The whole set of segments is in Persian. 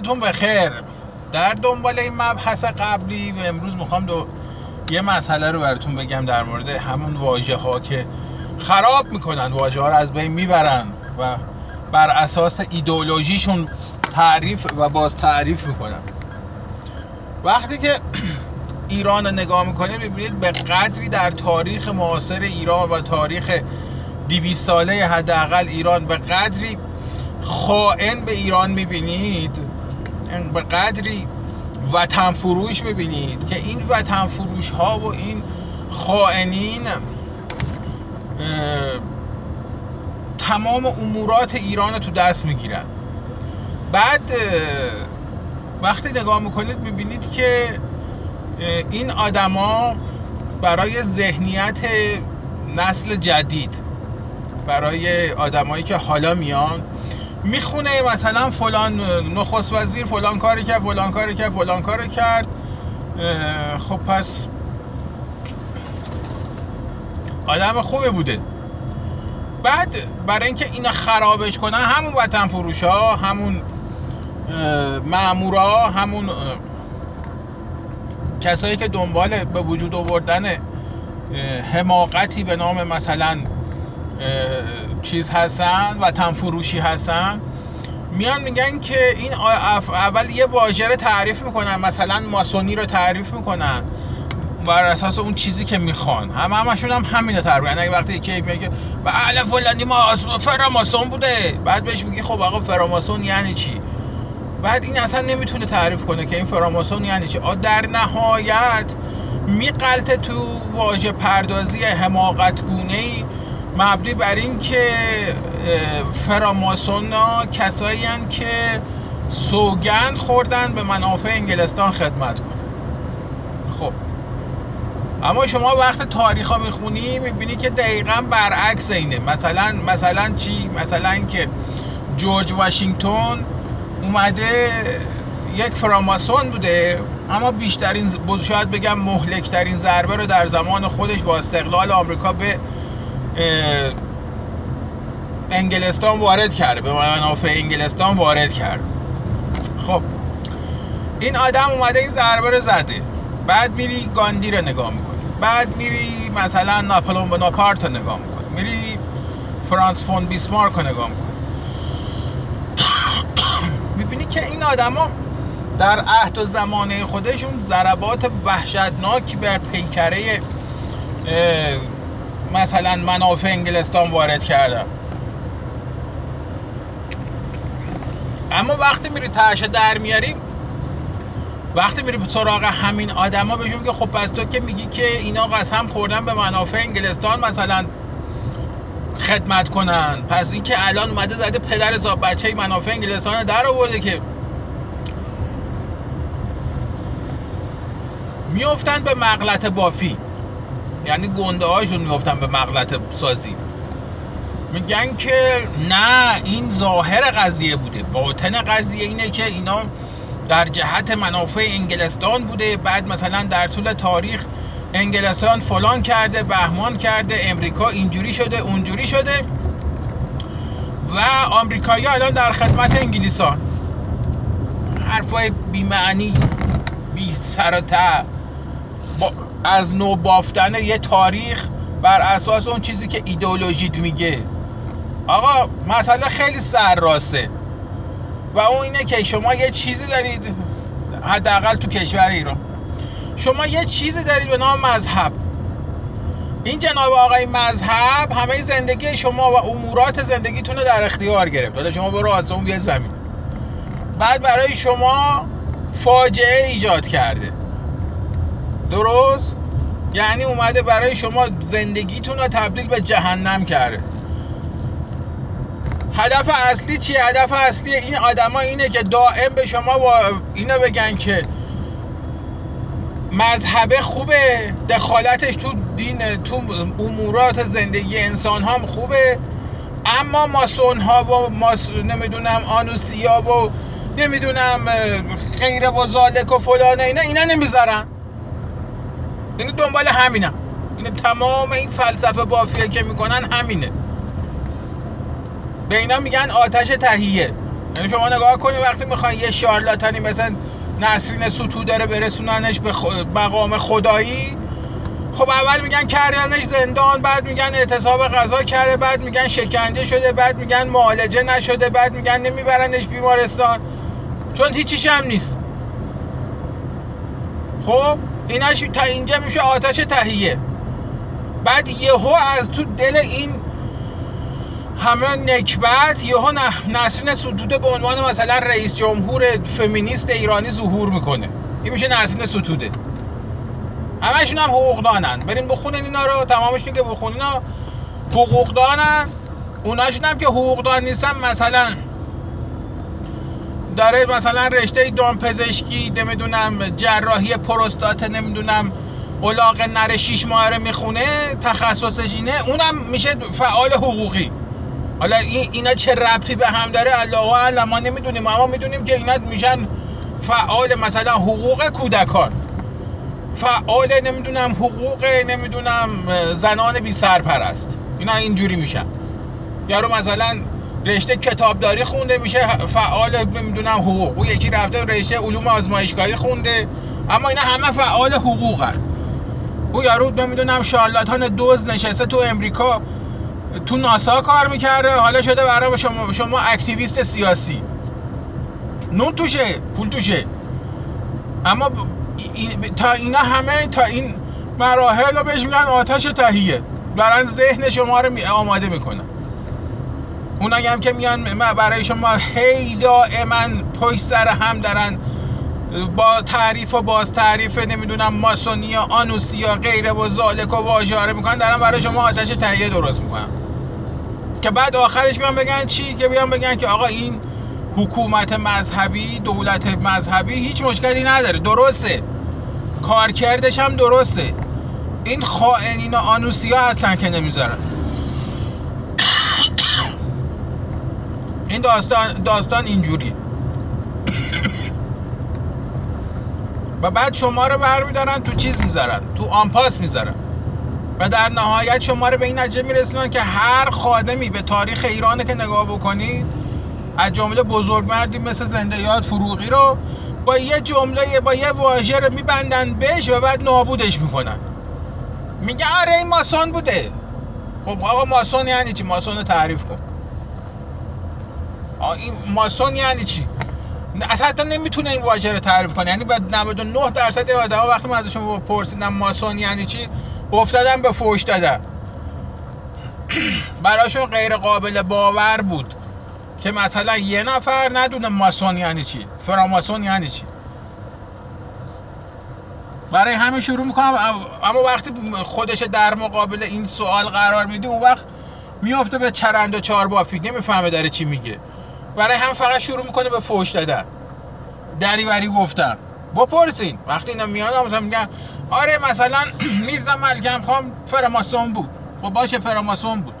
روزتون بخیر. در دنبال این مبحث قبلی و امروز می‌خوام دو یه مسئله رو براتون بگم در مورد همون واژه ها که خراب می‌کنن واژه ها رو از بین می‌برن و بر اساس ایدئولوژیشون تعریف و باز تعریف می‌کنن. وقتی که ایران رو نگاه می‌کنه ببینید به قدری در تاریخ معاصر ایران و تاریخ 200 ساله حداقل ایران به قدری خائن به ایران می‌بینید به قدری وطن فروش می‌بینید که این وطن فروش ها و این خائنین تمام امورات ایران تو دست می‌گیرن. بعد وقتی نگاه می‌کنید می‌بینید که این آدما برای ذهنیت نسل جدید برای آدمایی که حالا میان می‌خونه مثلا فلان نخست وزیر فلان کاری کرد فلان کاری کرد فلان کاری کرد. خب پس آدم خوبه بوده. بعد برای اینکه اینا خرابش کنن همون وطن فروش ها همون معمورا همون کسایی که دنبال به وجود آوردن حماقتی به نام مثلا چیز هستن و تنفروشی هستن. میان میگن که این اول یه واژه رو تعریف می‌کنن مثلا ماسونی رو تعریف می‌کنن بر اساس اون چیزی که می‌خوان. هم همشون هم همینو تعریف یعنی وقتی که میگه و اهل فلانی ما فراماسون بوده بعد بهش میگی خب آقا فراماسون یعنی چی؟ بعد این اصلا نمی‌تونه تعریف کنه که این فراماسون یعنی چی. در نهایت میقلته تو واژه پردازی حماقت گونه مبنی بر این که فراماسون ها کسایی که سوگند خوردن به منافع انگلستان خدمت کنن. خب. اما شما وقت تاریخ ها می‌خونی می‌بینی که دقیقا برعکس اینه. مثلا مثلا چی؟ مثلا که جورج واشنگتن اومده یک فراماسون بوده اما بیشترین شاید بگم مهلکترین ضربه رو در زمان خودش با استقلال آمریکا به انگلستان وارد کرده به منافع انگلستان وارد کرد. خب. این آدم اومده این ضربه رو زده. بعد میری گاندی رو نگاه می‌کنی. بعد میری مثلا ناپلون بناپارت رو نگاه می‌کنی. میری فرانس فون بیسمارک رو نگاه می‌کنی. می‌بینی که این آدما در عهد و زمانه خودشون ضربات وحشتناکی بر پیکره مثلا منافع انگلستان وارد کردن اما وقتی میری تاشه در میاری وقتی میری سراغ همین آدما بهشون که خب پس تو که میگی که اینا قسم خوردن به منافع انگلستان مثلا خدمت کنن. پس این که الان اومده زده پدر زاب بچه منافع انگلستان در آورده که میفتن به مغلط بافی. یعنی گنده هاشون میفتن به مغلط سازی. میگن که نه این ظاهر قضیه بوده. باطن قضیه اینه که اینا در جهت منافع انگلستان بوده. بعد مثلا در طول تاریخ انگلستان فلان کرده بهمان کرده امریکا اینجوری شده اونجوری شده. و آمریکایی الان در خدمت انگلیسان. حرفای بیمعنی بی سر و با از نو بافتن یه تاریخ بر اساس اون چیزی که ایدئولوژیت میگه. آقا مسئله خیلی سرراسته. و اون اینه که شما یه چیزی دارید حداقل تو کشور ایران. شما یه چیزی دارید به نام مذهب. این جناب آقای مذهب همه زندگی شما و امورات زندگیتون رو در اختیار گرفت. حالا شما برو آسمون بیاد زمین. بعد برای شما فاجعه ایجاد کرده. درست؟ یعنی اومده برای شما زندگیتون رو تبدیل به جهنم کرده. هدف اصلی چیه؟ هدف اصلی این آدما اینه که دائم به شما اینو بگن که مذهب خوبه دخالتش تو دین تو امورات زندگی انسان هم خوبه. اما ماسون ها و ماس... نمی‌دونم آنوسیا و نمی‌دونم خیره و زالک و فلانه اینا اینا نمی‌ذارن. اینو دنبال همینم. اینه تمام این فلسفه بافیه که می‌کنن همینه. به اینا میگن آتش تهیه. یعنی شما نگاه کنید وقتی می‌خوان یه شارلاتانی مثل نسرین ستوده رو برسوننش به مقام خدایی خب اول میگن کردنش زندان بعد میگن اعتصاب غذا کرده بعد میگن شکنجه شده بعد میگن معالجه نشده بعد میگن نمیبرنش بیمارستان. چون هیچیش هم نیست. خب اینش تا اینجا میشه آتش تهیه. بعد یهو از تو دل این همه نکبت یهو نسرین ستوده به عنوان مثلا رئیس جمهور فمینیست ایرانی ظهور می‌کنه. این میشه نسرین ستوده. همشون هم حقوق دانن بریم بخونین اینا رو تمامشون که بخونین اینا حقوق دانن اوناشون هم که حقوق دان نیستن مثلا داره مثلا رشته دامپزشکی نمی‌دونم جراحی پروستات نمی‌دونم الاغ نره شیش ماه رو می‌خونه تخصصش اینه اونم میشه فعال حقوقی. حالا اینا چه ربطی به هم داره؟ الله اعلم. ما نمی‌دونیم اما می‌دونیم که اینا میشن فعال مثلا حقوق کودکان. فعال نمی‌دونم حقوق نمی‌دونم زنان بی سرپرست اینا اینجوری میشن. یارو مثلا رشته کتابداری خونده میشه فعال نمی‌دونم حقوق. او یکی رفته رشته علوم آزمایشگاهی خونده. اما اینا همه فعال حقوقن. او یارو نمی‌دونم شارلاتان دوز نشسته تو امریکا تو ناسا کار می‌کرده. حالا شده برای شما شما اکتیویست سیاسی. نون توشه پول توشه. اما تا اینا همه تا این مراحل رو بهش میگن آتش تهیه. برن ذهن شما رو آماده می‌کنن اونایی هم که میان برای شما هی دائما پشت سر هم دارن. با تعریف و باز تعریف نمی‌دونم ماسونیا آنوسیا غیره و زالک و واژاره می‌کنن. دارن برای شما آتش تهیه درست می‌کنن که بعد آخرش بیان بگن چی؟ که بیان بگن که آقا این حکومت مذهبی دولت مذهبی هیچ مشکلی نداره. درسته. کارکردش هم درسته. این خائنین آنوسیا هستن که نمی‌ذارن. این داستان داستان اینجوریه و بعد شما رو برمیدارن تو چیز می‌ذارن تو آنپاس می‌ذارن. و در نهایت شما رو به این نتیجه میرسونن که هر خادمی به تاریخ ایران که نگاه بکنید از جمله بزرگمردی مثل زنده یاد فروغی رو با یه جمله با یه واژه رو میبندن بهش و بعد نابودش می‌کنن. میگه آره این ماسون بوده. خب آقا ماسون یعنی چی؟ ماسون رو تعریف کن. این ماسون یعنی چی؟ اصلا حتی نمی‌تونه این واژه رو تعریف کنه. یعنی بعد 99 درصد آدما وقتی من ازشون پرسیدم ماسون یعنی چی افتادن به فوش دادن. براشون غیر قابل باور بود که مثلا یه نفر ندونه ماسون یعنی چی فراماسون یعنی چی. برای همه شروع می‌کنم. اما وقتی خودش در مقابل این سوال قرار میده اون وقت میافته به چرند و چهار بافی نمی‌فهمه داره چی میگه. برای هم فقط شروع می‌کنه به فوش دادن. دریوری گفتن. بپرسین. وقتی اینا میان مثلا میگن آره مثلا میرزا ملکم خان فراماسون بود. و باشه فراماسون بود.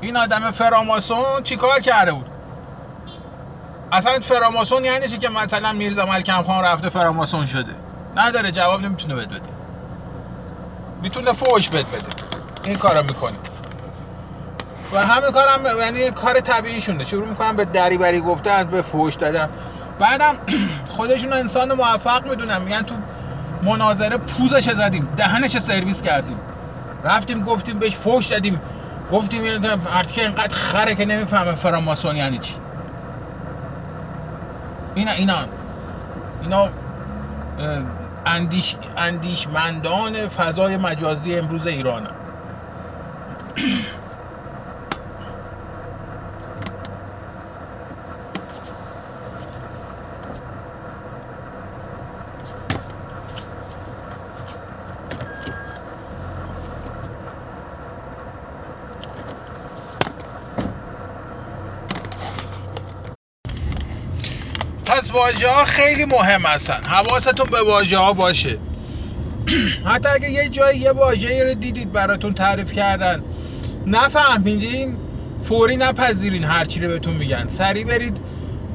این آدم فراماسون چیکار کرده بود؟ اصلا فراماسون یعنی چی که مثلا میرزا ملکم خان رفته فراماسون شده؟ نداره جواب نمی‌تونه بده بده. می‌تونه فوش بده بده. این کارو می‌کنه و همه کارم یعنی کار طبیعیشونه. شروع می‌کنن به دریوری گفتن به فوش دادن. بعدم خودشون انسان موفق می‌دونن میگن تو مناظره پوزش زدیم دهنش سرویس کردیم. رفتیم گفتیم بهش فوش دادیم. گفتیم که اینقدر خره که نمی‌فهمه فراماسون یعنی چی. اینا اینا. اینا اندیش اندیشمندان فضای مجازی امروز ایرانه پس واژه ها خیلی مهم هستن. حواستون به واژه ها باشه. حتی اگه یه جایی یه واژه رو دیدید براتون تعریف کردن نفهمیدین فوری نپذیرین هرچی رو بهتون میگن. سریع برید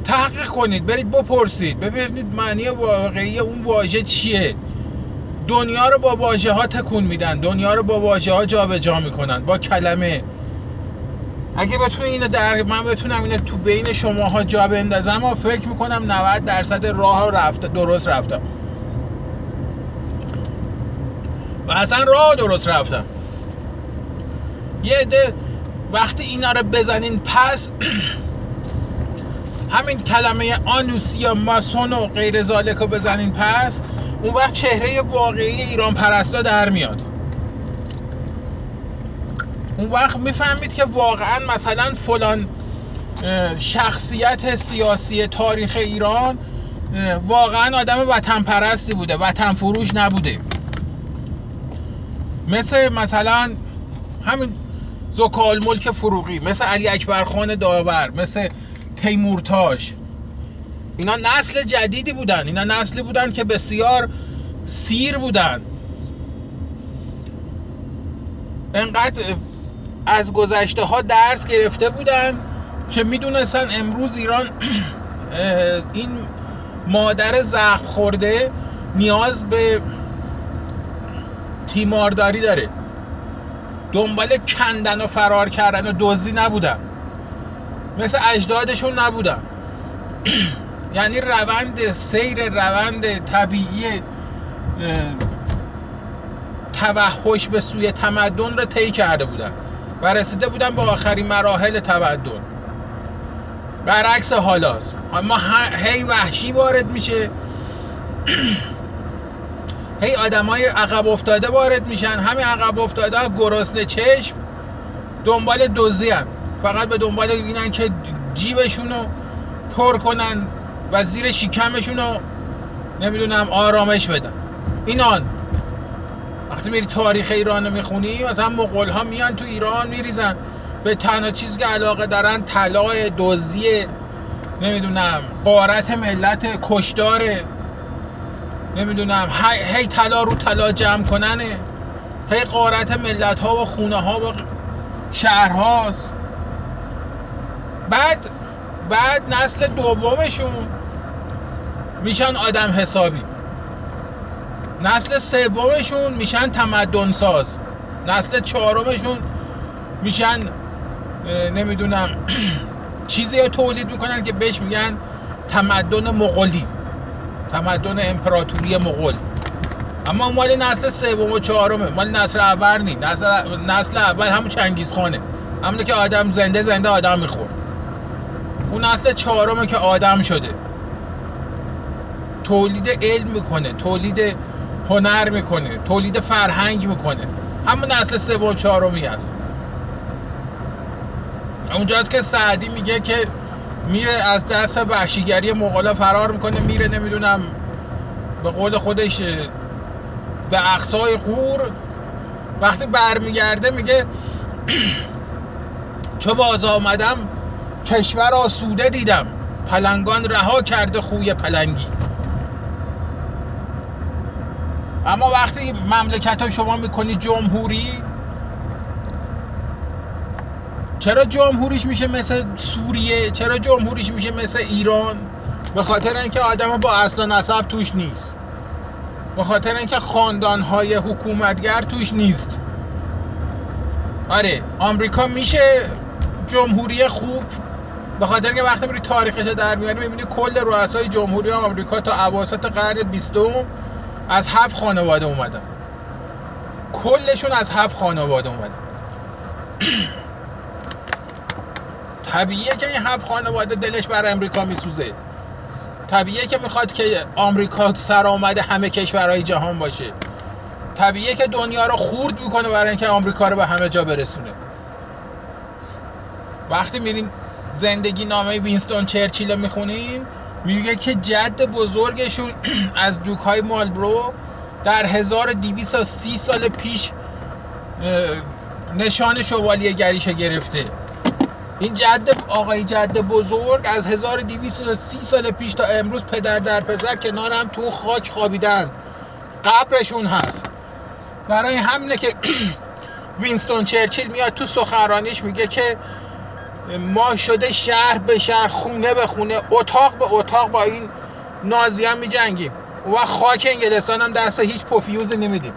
تحقیق کنید برید بپرسید. ببینید معنی واقعی اون واژه چیه. دنیا رو با واژه ها تکون میدن. دنیا رو با واژه ها جابجا می‌کنن. با کلمه. اگه بتونه اینو در من بتونم اینو تو بین شماها جا بندازم و فکر می‌کنم 90 درصد راه رفت درست رفتم. و اصلا راه درست رفتم. یه عده وقتی اینا رو بزنین پس همین کلمه آنوسی یا ماسون و غیر زالک رو بزنین پس اون وقت چهره واقعی ایران پرستا در میاد. اون وقت می‌فهمید که واقعا مثلا فلان شخصیت سیاسی تاریخ ایران واقعا آدم وطن پرستی بوده وطن فروش نبوده. مثل مثلا همین زکال ملک فروغی مثل علی اکبر خان داور مثل تیمورتاش اینا نسل جدیدی بودن. اینا نسلی بودن که بسیار سیر بودن. انقدر از گذشته ها درس گرفته بودن که می‌دونستن امروز ایران این مادر زخم خورده نیاز به تیمارداری داره. دنبال کندن و فرار کردن و دزدی نبودن. مثل اجدادشون نبودن. یعنی روند سیر روند طبیعی توحش به سوی تمدن رو طی کرده بودن. و رسیده بودن به آخرین مراحل تمدن برعکس حالاست. اما هی وحشی وارد میشه. هی آدمای عقب افتاده وارد میشن. همین عقب افتاده ها گرسنه چشم دنبال هم. فقط به دنبال اینن که جیبشون رو پر کنن و زیر شکمشون رو نمی‌دونم آرامش بدن. اینان. وقتی میری تاریخ ایران رو می‌خونی مثلا مغول ها میان تو ایران میریزن. به تنها چیزی که علاقه دارن طلای دزدی نمی‌دونم قارت ملت کشداره نمی‌دونم هی طلا رو طلا جمع کننه. هی قارت ملت ها و خونه ها و شهر هاست بعد بعد نسل دومشون میشن آدم حسابی. نسل سومشون میشن تمدن ساز نسل چهارمشون میشن نمی‌دونم چیزی رو تولید می‌کنن که بهش میگن تمدن مغولی تمدن امپراتوری مغول. اما مال نسل سوم و چهارمه مال نسل اول نی نسل, نسل اول همون چنگیز خانه. همونه که آدم زنده زنده آدم می‌خورد. اون نسل چهارمه که آدم شده. تولید علم می‌کنه. تولید هنر می‌کنه تولید فرهنگ می‌کنه. همون نسل سوم چهارمی است اونجاست که سعدی میگه که میره از دست وحشیگری مغالا فرار می‌کنه میره نمی‌دونم به قول خودش به اقصای قور وقتی برمیگرده میگه چو باز آمدم کشور آسوده دیدم. پلنگان رها کرده خوی پلنگی. اما وقتی مملکت ها شما می‌کنی جمهوری چرا جمهوریش میشه مثل سوریه؟ چرا جمهوریش میشه مثل ایران؟ به خاطر اینکه آدم با اصل و نسب توش نیست. به خاطر اینکه خاندان های حکومتگر توش نیست. آره آمریکا میشه جمهوری خوب. به خاطر اینکه وقتی میری تاریخش در میاری می‌بینی کل رؤسای جمهوری آمریکا تا اواسط قرن بیستم از هفت خانواده اومدن. کلشون از هفت خانواده اومدن. طبیعیه که این هفت خانواده دلش بر امریکا میسوزه. طبیعیه که می‌خواد که آمریکا سر آمده همه کشورهای جهان باشه. طبیعیه که دنیا رو خورد می‌کنه برای اینکه آمریکا رو به همه جا برسونه. وقتی میرین زندگی نامه وینستون چرچیل رو می‌خونین میگه که جد بزرگشون از دوکای مالبرو در 1230 سال پیش نشان شوالیه گریش گرفته. این جد آقای جد بزرگ از 1230 سال پیش تا امروز پدر در پسر کنار هم تو خاک خوابیدن. قبرشون هست. برای همینه که وینستون چرچیل میاد تو سخنرانیش میگه که ما شده شهر به شهر خونه به خونه اتاق به اتاق با این نازی هم میجنگیم. و خاک انگلستان هم دست هیچ پوفیوزی نمیدیم.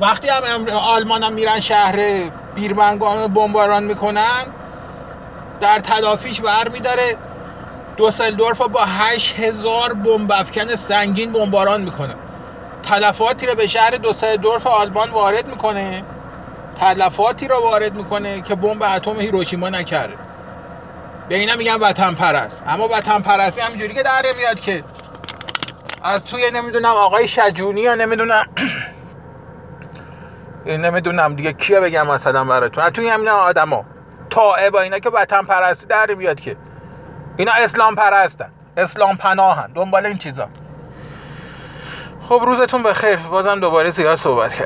وقتی هم آلمان هم میرن شهر بیرمنگام بمباران می‌کنن در تدافیش ور میداره. دوسلدورف با 8000 بمب افکن سنگین بمباران می‌کنه. تلفاتی رو به شهر دوسلدورف آلمان وارد می‌کنه. تلفاتی رو وارد می‌کنه که بمب اتم هیروشیما نکرده به اینا میگن وطن پرست اما وطن پرستی همینجوری که در میاد که از توی نمی‌دونم آقای شجونی یا نمی‌دونم نمی‌دونم دیگه کیا بگم مثلا براتون. توی همین آدما. تائه با اینا که وطن پرستی در میاد که. اینا اسلام پرستن اسلام پناهن دنبال این چیزا. خب روزتون بخیر. بازم دوباره زیاد صحبت کرد